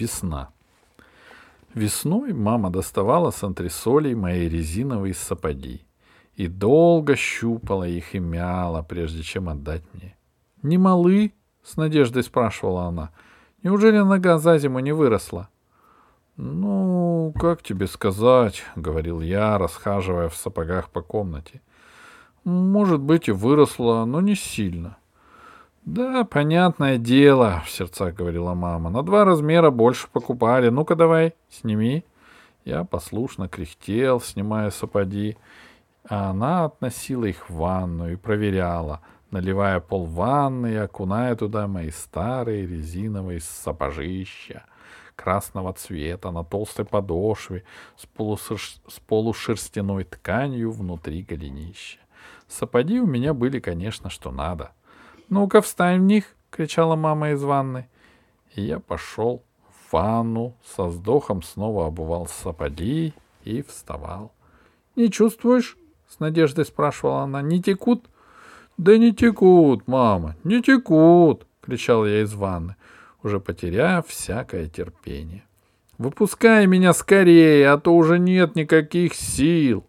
Весна. Весной мама доставала с антресолей мои резиновые сапоги и долго щупала их и мяла, прежде чем отдать мне. «Не малы?» — с надеждой спрашивала она. «Неужели нога за зиму не выросла?» «Ну, как тебе сказать?» — говорил я, расхаживая в сапогах по комнате. «Может быть, и выросла, но не сильно. «Да, понятное дело», — в сердцах говорила мама. «На два размера больше покупали. Ну-ка давай, сними». Я послушно кряхтел, снимая сапоги, а она относила их в ванну и проверяла, наливая пол ванны и окуная туда мои старые резиновые сапожища красного цвета на толстой подошве с, полушерш... с полушерстяной тканью внутри голенища. Сапоги у меня были, конечно, что надо — «Ну-ка, встань в них!» — кричала мама из ванны. И я пошел в ванну, со вздохом снова обувал сапоги и вставал. «Не чувствуешь?» — с надеждой спрашивала она. «Не текут?» «Да не текут, мама, не текут!» — кричал я из ванны, уже потеряв всякое терпение. «Выпускай меня скорее, а то уже нет никаких сил!»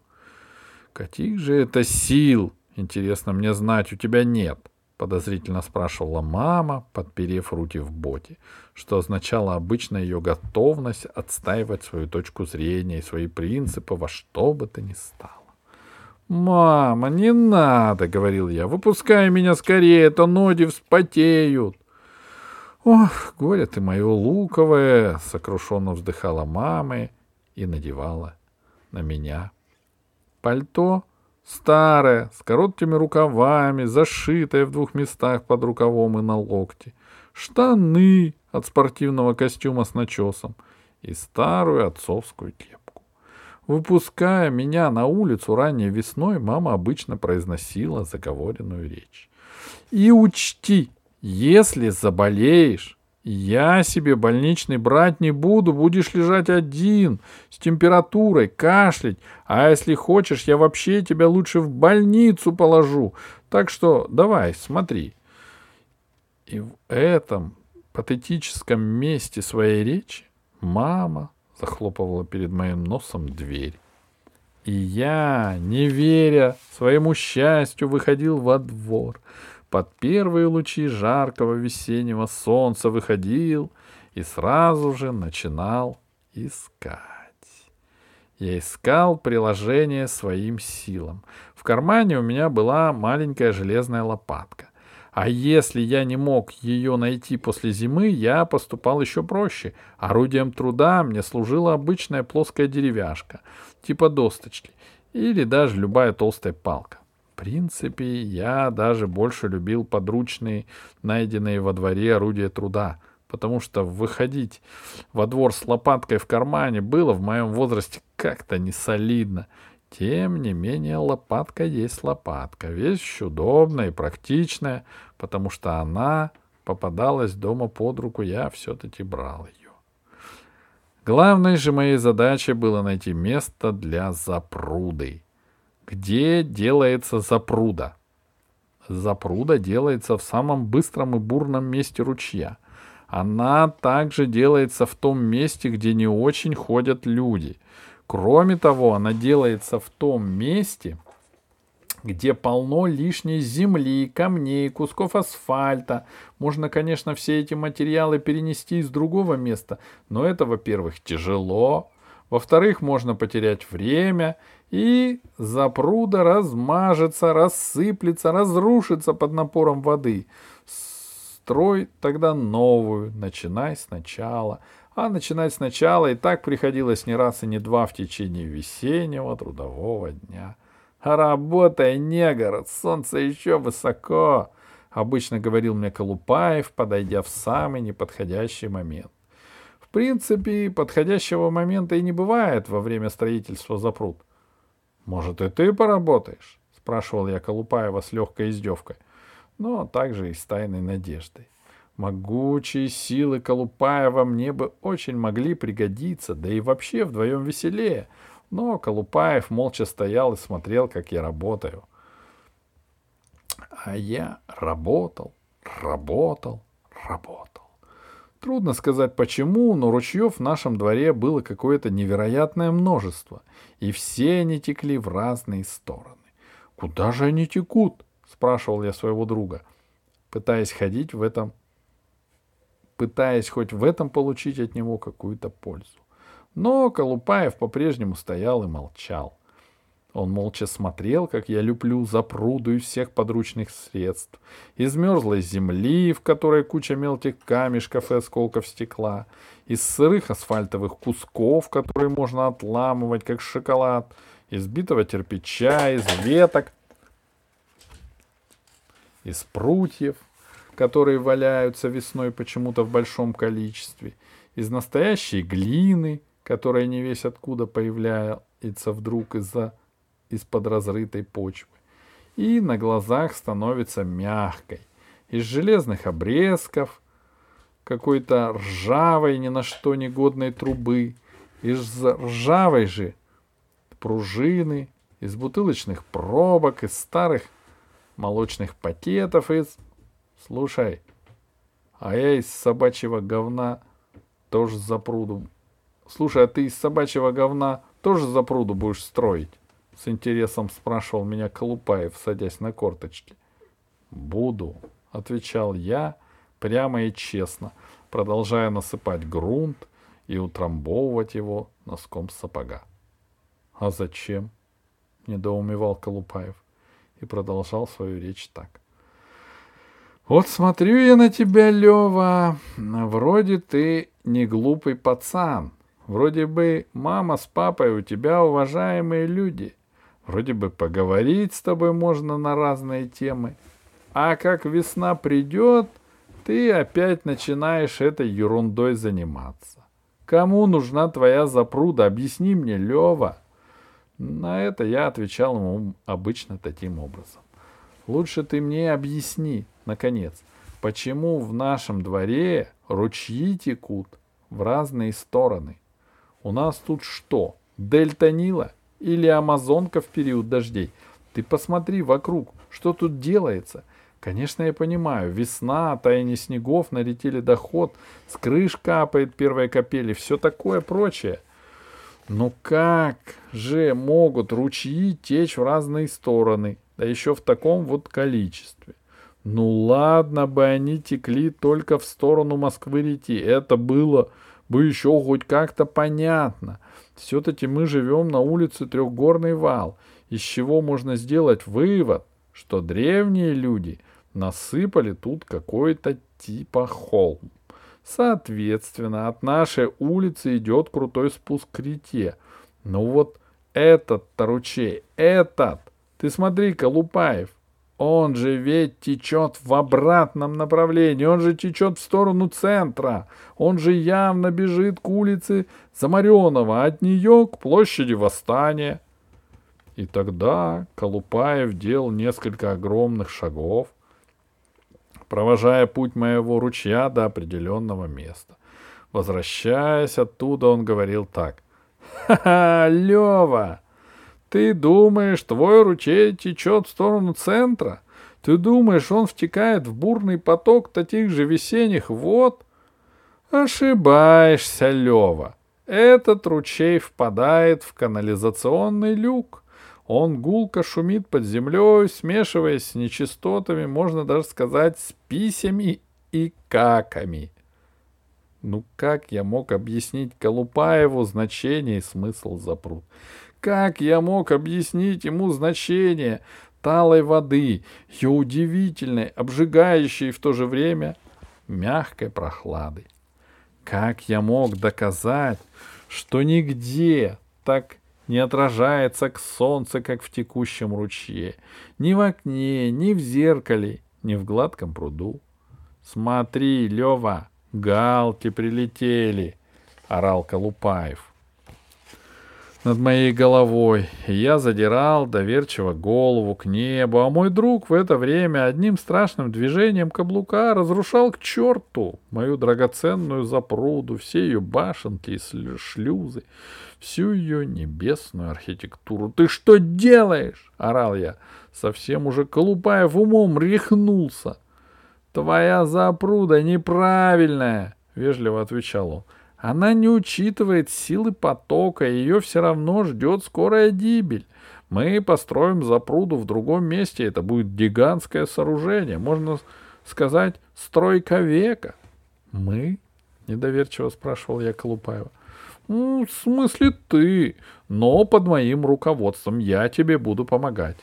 «Каких же это сил, интересно мне знать, у тебя нет?» Подозрительно спрашивала мама, подперев руки в боте, что означало обычно ее готовность отстаивать свою точку зрения и свои принципы во что бы то ни стало. «Мама, не надо!» — говорил я. «Выпускай меня скорее, то ноги вспотеют!» «Ох, горе ты мое луковое!» — сокрушенно вздыхала мама и надевала на меня пальто Старая, с короткими рукавами, зашитая в двух местах под рукавом и на локте. Штаны от спортивного костюма с начесом и старую отцовскую кепку. Выпуская меня на улицу ранней весной, мама обычно произносила заговоренную речь. «И учти, если заболеешь, я себе больничный брать не буду, будешь лежать один, с температурой, кашлять, а если хочешь, я вообще тебя лучше в больницу положу. Так что давай, смотри. И в этом патетическом месте своей речи мама захлопывала перед моим носом дверь. И я, не веря своему счастью, выходил во двор — под первые лучи жаркого весеннего солнца выходил и сразу же начинал искать. Я искал приложение своим силам. В кармане у меня была маленькая железная лопатка. А если я не мог ее найти после зимы, я поступал еще проще. Орудием труда мне служила обычная плоская деревяшка, типа досточки, или даже любая толстая палка принципе, я даже больше любил подручные, найденные во дворе орудия труда, потому что выходить во двор с лопаткой в кармане было в моем возрасте как-то несолидно. Тем не менее, лопатка есть лопатка. Вещь удобная и практичная, потому что она попадалась дома под руку, я все-таки брал ее. Главной же моей задачей было найти место для запруды где делается запруда. Запруда делается в самом быстром и бурном месте ручья. Она также делается в том месте, где не очень ходят люди. Кроме того, она делается в том месте, где полно лишней земли, камней, кусков асфальта. Можно, конечно, все эти материалы перенести из другого места, но это, во-первых, тяжело, во-вторых, можно потерять время, и запруда размажется, рассыплется, разрушится под напором воды. Строй тогда новую, начинай сначала. А начинать сначала и так приходилось не раз и не два в течение весеннего трудового дня. Работай, негр, солнце еще высоко, обычно говорил мне Колупаев, подойдя в самый неподходящий момент. В принципе, подходящего момента и не бывает во время строительства запруд. — «Может, и ты поработаешь?» — спрашивал я Колупаева с легкой издевкой, но также и с тайной надеждой. Могучие силы Колупаева мне бы очень могли пригодиться, да и вообще вдвоем веселее. Но Колупаев молча стоял и смотрел, как я работаю. А я работал, работал, работал. Трудно сказать почему, но ручьев в нашем дворе было какое-то невероятное множество, и все они текли в разные стороны. «Куда же они текут?» — спрашивал я своего друга, пытаясь ходить в этом, пытаясь хоть в этом получить от него какую-то пользу. Но Колупаев по-прежнему стоял и молчал. Он молча смотрел, как я люблю запруду из всех подручных средств, из мерзлой земли, в которой куча мелких камешков и осколков стекла, из сырых асфальтовых кусков, которые можно отламывать, как шоколад, из битого кирпича, из веток, из прутьев, которые валяются весной почему-то в большом количестве, из настоящей глины, которая не весь откуда появляется вдруг из-за из-под разрытой почвы и на глазах становится мягкой, из железных обрезков, какой-то ржавой, ни на что негодной трубы, из ржавой же пружины, из бутылочных пробок, из старых молочных пакетов, из... Слушай, а я из собачьего говна тоже за пруду. Слушай, а ты из собачьего говна тоже за пруду будешь строить? — с интересом спрашивал меня Колупаев, садясь на корточки. «Буду», — отвечал я прямо и честно, продолжая насыпать грунт и утрамбовывать его носком сапога. «А зачем?» — недоумевал Колупаев и продолжал свою речь так. «Вот смотрю я на тебя, Лева, вроде ты не глупый пацан, вроде бы мама с папой у тебя уважаемые люди, Вроде бы поговорить с тобой можно на разные темы. А как весна придет, ты опять начинаешь этой ерундой заниматься. Кому нужна твоя запруда? Объясни мне, Лева. На это я отвечал ему обычно таким образом. Лучше ты мне объясни, наконец, почему в нашем дворе ручьи текут в разные стороны? У нас тут что, дельта Нила? Или Амазонка в период дождей. Ты посмотри вокруг, что тут делается. Конечно, я понимаю, весна, таяние снегов, налетели доход, с крыш капает первые капели, все такое прочее. Но как же могут ручьи течь в разные стороны, да еще в таком вот количестве? Ну ладно бы они текли только в сторону Москвы-реки, это было бы еще хоть как-то понятно. Все-таки мы живем на улице Трехгорный вал, из чего можно сделать вывод, что древние люди насыпали тут какой-то типа холм. Соответственно, от нашей улицы идет крутой спуск к рете. Но вот этот-то ручей, этот, ты смотри, Колупаев, он же ведь течет в обратном направлении, он же течет в сторону центра, он же явно бежит к улице Замаренова, от нее к площади Восстания. И тогда Колупаев делал несколько огромных шагов, провожая путь моего ручья до определенного места. Возвращаясь оттуда, он говорил так. «Ха-ха, Лева, ты думаешь, твой ручей течет в сторону центра? Ты думаешь, он втекает в бурный поток таких же весенних вод? Ошибаешься, Лева. Этот ручей впадает в канализационный люк. Он гулко шумит под землей, смешиваясь с нечистотами, можно даже сказать, с писями и каками. Ну как я мог объяснить Колупаеву значение и смысл запрут? Как я мог объяснить ему значение талой воды, ее удивительной, обжигающей в то же время мягкой прохлады? Как я мог доказать, что нигде так не отражается к солнцу, как в текущем ручье, ни в окне, ни в зеркале, ни в гладком пруду? Смотри, Лева, галки прилетели, — орал Колупаев над моей головой, я задирал доверчиво голову к небу, а мой друг в это время одним страшным движением каблука разрушал к черту мою драгоценную запруду, все ее башенки и шлюзы, всю ее небесную архитектуру. «Ты что делаешь?» — орал я. Совсем уже Колупаев умом рехнулся. «Твоя запруда неправильная!» —— вежливо отвечал он. Она не учитывает силы потока, ее все равно ждет скорая гибель. Мы построим запруду в другом месте, это будет гигантское сооружение, можно сказать, стройка века. Мы? Недоверчиво спрашивал я Колупаева. Ну, в смысле ты, но под моим руководством я тебе буду помогать.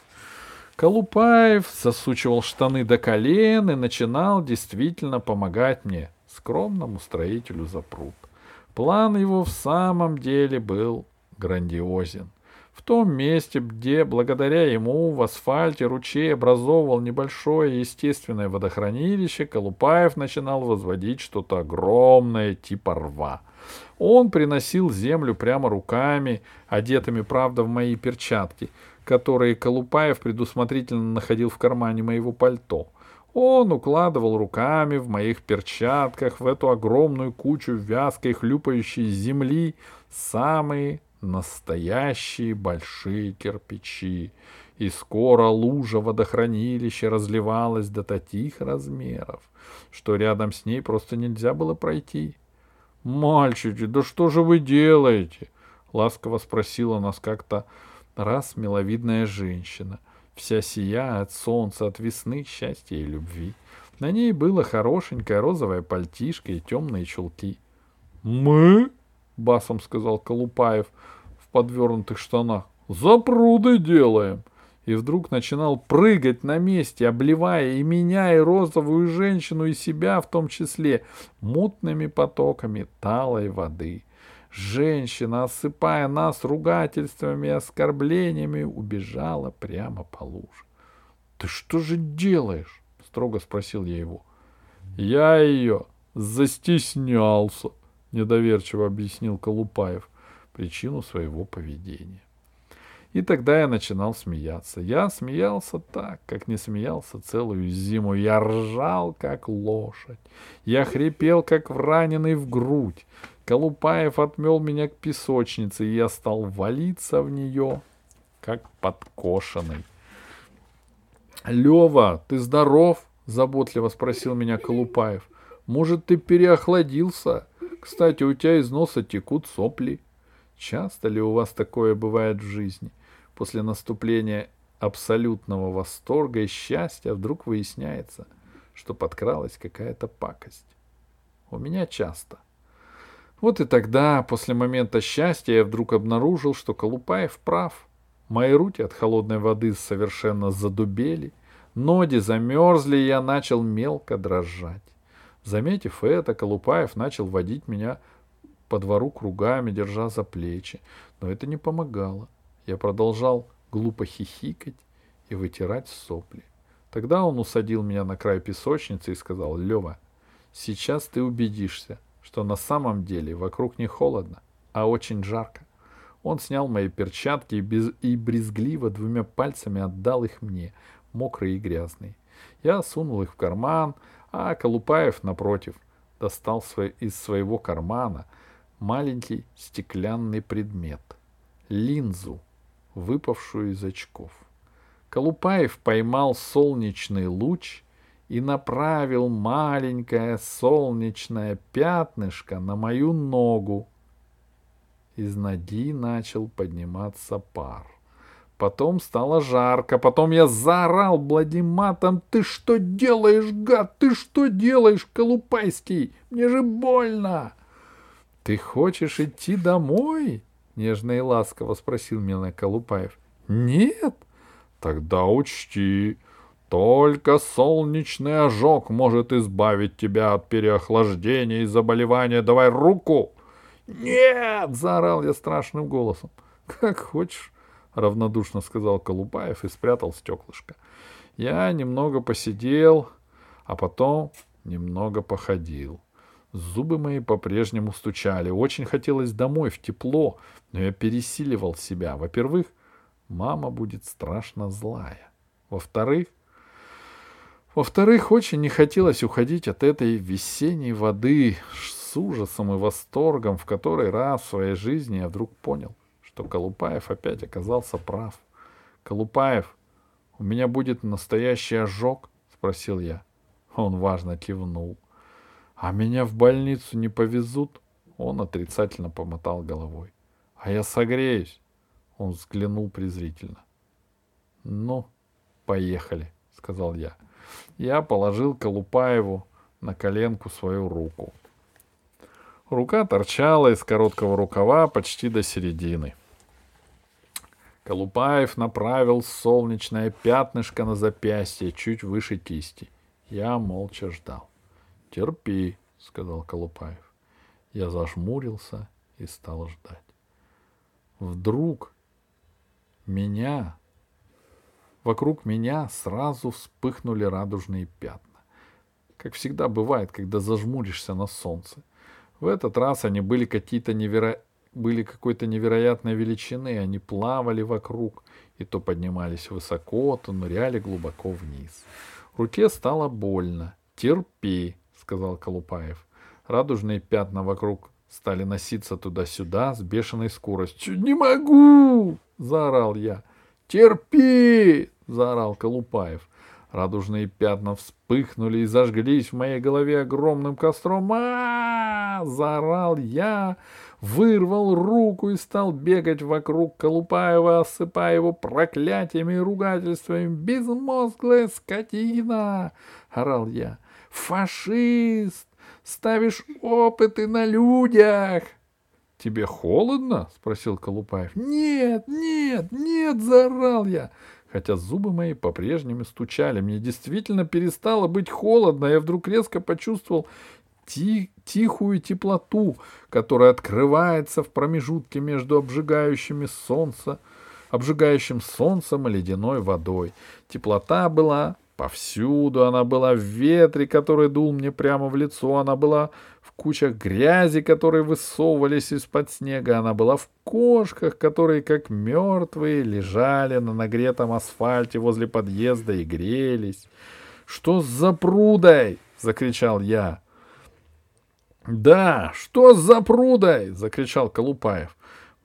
Колупаев засучивал штаны до колен и начинал действительно помогать мне, скромному строителю запруд. План его в самом деле был грандиозен. В том месте, где благодаря ему в асфальте ручей образовывал небольшое естественное водохранилище, Колупаев начинал возводить что-то огромное типа рва. Он приносил землю прямо руками, одетыми, правда, в мои перчатки, которые Колупаев предусмотрительно находил в кармане моего пальто. Он укладывал руками в моих перчатках в эту огромную кучу вязкой хлюпающей земли самые настоящие большие кирпичи, и скоро лужа водохранилища разливалась до таких размеров, что рядом с ней просто нельзя было пройти. «Мальчики, да что же вы делаете?» — ласково спросила нас как-то раз миловидная женщина, вся сияя от солнца, от весны, счастья и любви. На ней было хорошенькое розовое пальтишко и темные чулки. «Мы?» басом сказал Колупаев в подвернутых штанах. Запруды делаем. И вдруг начинал прыгать на месте, обливая и меня, и розовую женщину, и себя в том числе, мутными потоками талой воды. Женщина, осыпая нас ругательствами и оскорблениями, убежала прямо по луже. — Ты что же делаешь? — строго спросил я его. — Я ее застеснялся, — недоверчиво объяснил Колупаев причину своего поведения. И тогда я начинал смеяться. Я смеялся так, как не смеялся целую зиму. Я ржал, как лошадь. Я хрипел, как раненый в грудь. Колупаев отмел меня к песочнице, и я стал валиться в нее, как подкошенный. — Лева, ты здоров? — заботливо спросил меня Колупаев. — Может, ты переохладился? Кстати, у тебя из носа текут сопли. Часто ли у вас такое бывает в жизни? После наступления абсолютного восторга и счастья вдруг выясняется, что подкралась какая-то пакость. У меня часто. Вот и тогда, после момента счастья, я вдруг обнаружил, что Колупаев прав. Мои руки от холодной воды совершенно задубели, ноги замерзли, и я начал мелко дрожать. Заметив это, Колупаев начал водить меня по двору кругами, держа за плечи. Но это не помогало. Я продолжал глупо хихикать и вытирать сопли. Тогда он усадил меня на край песочницы и сказал, «Лева, сейчас ты убедишься, что на самом деле вокруг не холодно, а очень жарко». Он снял мои перчатки и, без... и брезгливо двумя пальцами отдал их мне, мокрые и грязные. Я сунул их в карман, а Колупаев, напротив, достал из своего кармана маленький стеклянный предмет — линзу, выпавшую из очков. Колупаев поймал солнечный луч и направил маленькое солнечное пятнышко на мою ногу. Из ноги начал подниматься пар. Потом стало жарко, потом я заорал бладиматом. «Ты что делаешь, гад? Ты что делаешь, Колупайский? Мне же больно!» «Ты хочешь идти домой?» — нежно и ласково спросил меня Колупаев. «Нет?» «Тогда учти, только солнечный ожог может избавить тебя от переохлаждения и заболевания. Давай руку!» «Нет!» — заорал я страшным голосом. «Как хочешь». — равнодушно сказал Колупаев и спрятал стеклышко. Я немного посидел, а потом немного походил. Зубы мои по-прежнему стучали. Очень хотелось домой, в тепло, но я пересиливал себя. Во-первых, мама будет страшно злая. Во-вторых, во-вторых, очень не хотелось уходить от этой весенней воды с ужасом и восторгом, в который раз в своей жизни я вдруг понял что Колупаев опять оказался прав. «Колупаев, у меня будет настоящий ожог?» — спросил я. Он важно кивнул. А меня в больницу не повезут? Он отрицательно помотал головой. А я согреюсь. Он взглянул презрительно. Ну, поехали, сказал я. Я положил Колупаеву на коленку свою руку. Рука торчала из короткого рукава почти до середины. Колупаев направил солнечное пятнышко на запястье чуть выше кисти. Я молча ждал. — Терпи, — сказал Колупаев. Я зажмурился и стал ждать. Вдруг меня, вокруг меня сразу вспыхнули радужные пятна. Как всегда бывает, когда зажмуришься на солнце. В этот раз они были какие-то неверо... были какой-то невероятной величины, они плавали вокруг и то поднимались высоко, то ныряли глубоко вниз. Руке стало больно. «Терпи», — сказал Колупаев. Радужные пятна вокруг стали носиться туда-сюда с бешеной скоростью. «Не могу!» — заорал я. «Терпи!» — заорал Колупаев. Радужные пятна вспыхнули и зажглись в моей голове огромным костром. а, заорал я, вырвал руку и стал бегать вокруг Колупаева, осыпая его проклятиями и ругательствами. «Безмозглая скотина!» — орал я. «Фашист! Ставишь опыты на людях!» «Тебе холодно?» — спросил Колупаев. «Нет, нет, нет!» — заорал я хотя зубы мои по-прежнему стучали. Мне действительно перестало быть холодно. Я вдруг резко почувствовал ти тихую теплоту, которая открывается в промежутке между обжигающими солнца, обжигающим солнцем и ледяной водой. Теплота была повсюду, она была в ветре, который дул мне прямо в лицо, она была кучах грязи, которые высовывались из-под снега. Она была в кошках, которые, как мертвые, лежали на нагретом асфальте возле подъезда и грелись. «Что за прудой?» — закричал я. «Да, что за прудой?» — закричал Колупаев.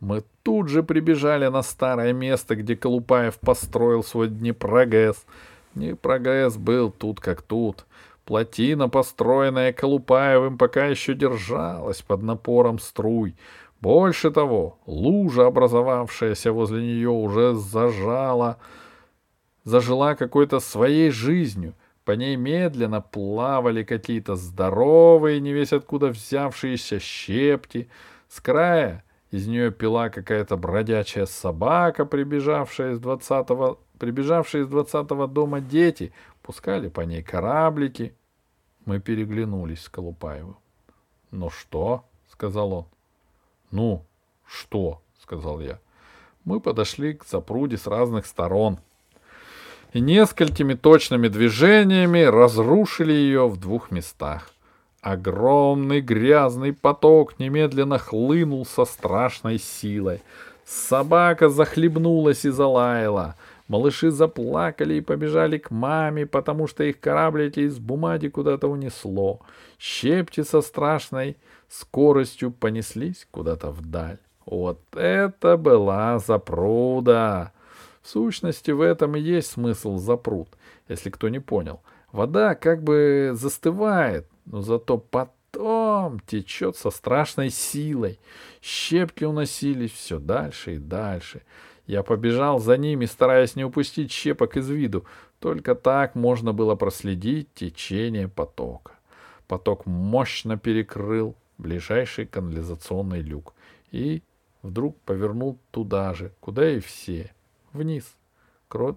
Мы тут же прибежали на старое место, где Колупаев построил свой Днепрогэс. Днепрогэс был тут как тут. Плотина, построенная Колупаевым, пока еще держалась под напором струй. Больше того, лужа, образовавшаяся возле нее, уже зажала, зажила какой-то своей жизнью. По ней медленно плавали какие-то здоровые, не весь откуда взявшиеся щепки. С края из нее пила какая-то бродячая собака, прибежавшая из двадцатого, прибежавшие из двадцатого дома дети, пускали по ней кораблики. Мы переглянулись с Колупаевым. «Ну что?» — сказал он. «Ну, что?» — сказал я. Мы подошли к запруде с разных сторон и несколькими точными движениями разрушили ее в двух местах. Огромный грязный поток немедленно хлынул со страшной силой. Собака захлебнулась и залаяла — Малыши заплакали и побежали к маме, потому что их кораблики из бумаги куда-то унесло. Щепки со страшной скоростью понеслись куда-то вдаль. Вот это была запруда! В сущности, в этом и есть смысл запруд, если кто не понял. Вода как бы застывает, но зато потом течет со страшной силой. Щепки уносились все дальше и дальше. Я побежал за ними, стараясь не упустить щепок из виду. Только так можно было проследить течение потока. Поток мощно перекрыл ближайший канализационный люк и вдруг повернул туда же, куда и все, вниз, к,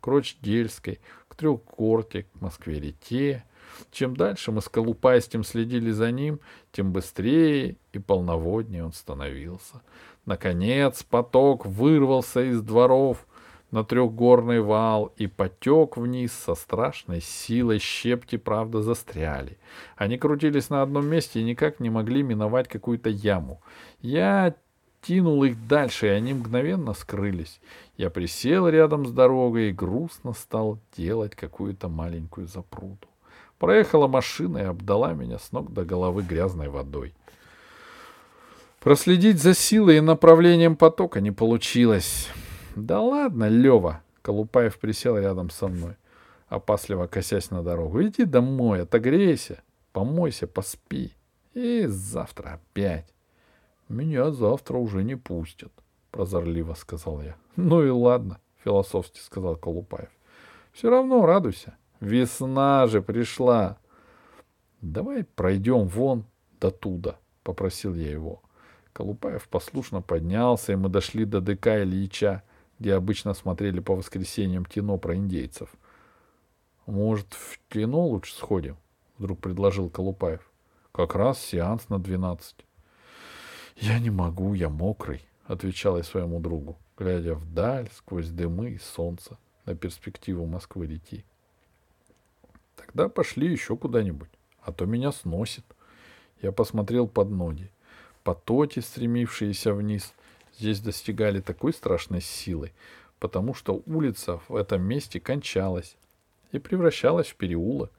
к Рочдельской, к Трехгорке, к Москве-Рете. Чем дальше мы с Колупайстем следили за ним, тем быстрее и полноводнее он становился. Наконец поток вырвался из дворов на трехгорный вал и потек вниз со страшной силой. Щепки, правда, застряли. Они крутились на одном месте и никак не могли миновать какую-то яму. Я тянул их дальше, и они мгновенно скрылись. Я присел рядом с дорогой и грустно стал делать какую-то маленькую запруду. Проехала машина и обдала меня с ног до головы грязной водой. Проследить за силой и направлением потока не получилось. Да ладно, Лева. Колупаев присел рядом со мной, опасливо косясь на дорогу. Иди домой, отогрейся. помойся, поспи. И завтра опять. Меня завтра уже не пустят, прозорливо сказал я. Ну и ладно, философски сказал Колупаев. Все равно радуйся. Весна же пришла. Давай пройдем вон до туда, попросил я его. Колупаев послушно поднялся, и мы дошли до ДК Ильича, где обычно смотрели по воскресеньям кино про индейцев. Может, в кино лучше сходим? Вдруг предложил Колупаев. Как раз сеанс на двенадцать. Я не могу, я мокрый, отвечал я своему другу, глядя вдаль сквозь дымы и солнце на перспективу Москвы реки. Тогда пошли еще куда-нибудь, а то меня сносит. Я посмотрел под ноги. Потоки, стремившиеся вниз, здесь достигали такой страшной силы, потому что улица в этом месте кончалась и превращалась в переулок,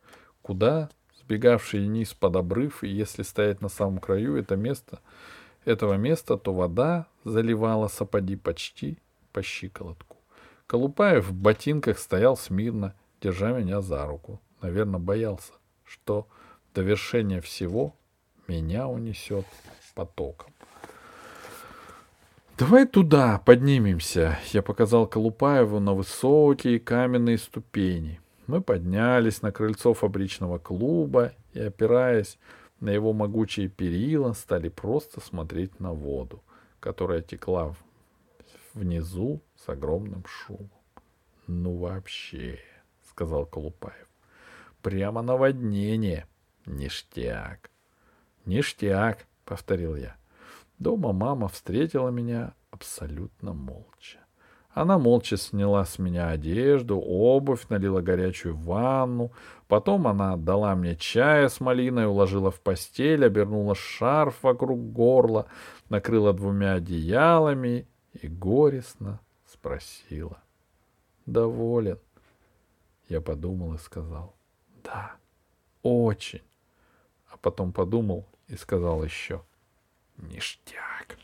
куда сбегавший вниз под обрыв, и если стоять на самом краю это место, этого места, то вода заливала сапоги почти по щиколотку. Колупаев в ботинках стоял смирно, держа меня за руку. Наверное, боялся, что до вершения всего меня унесет потоком. «Давай туда поднимемся», — я показал Колупаеву на высокие каменные ступени. Мы поднялись на крыльцо фабричного клуба и, опираясь на его могучие перила, стали просто смотреть на воду, которая текла внизу с огромным шумом. «Ну вообще», — сказал Колупаев, — «прямо наводнение. Ништяк». «Ништяк», — повторил я. Дома мама встретила меня абсолютно молча. Она молча сняла с меня одежду, обувь, налила горячую ванну. Потом она отдала мне чая с малиной, уложила в постель, обернула шарф вокруг горла, накрыла двумя одеялами и горестно спросила. «Доволен?» Я подумал и сказал. «Да, очень». А потом подумал и сказал еще. «Ништяк».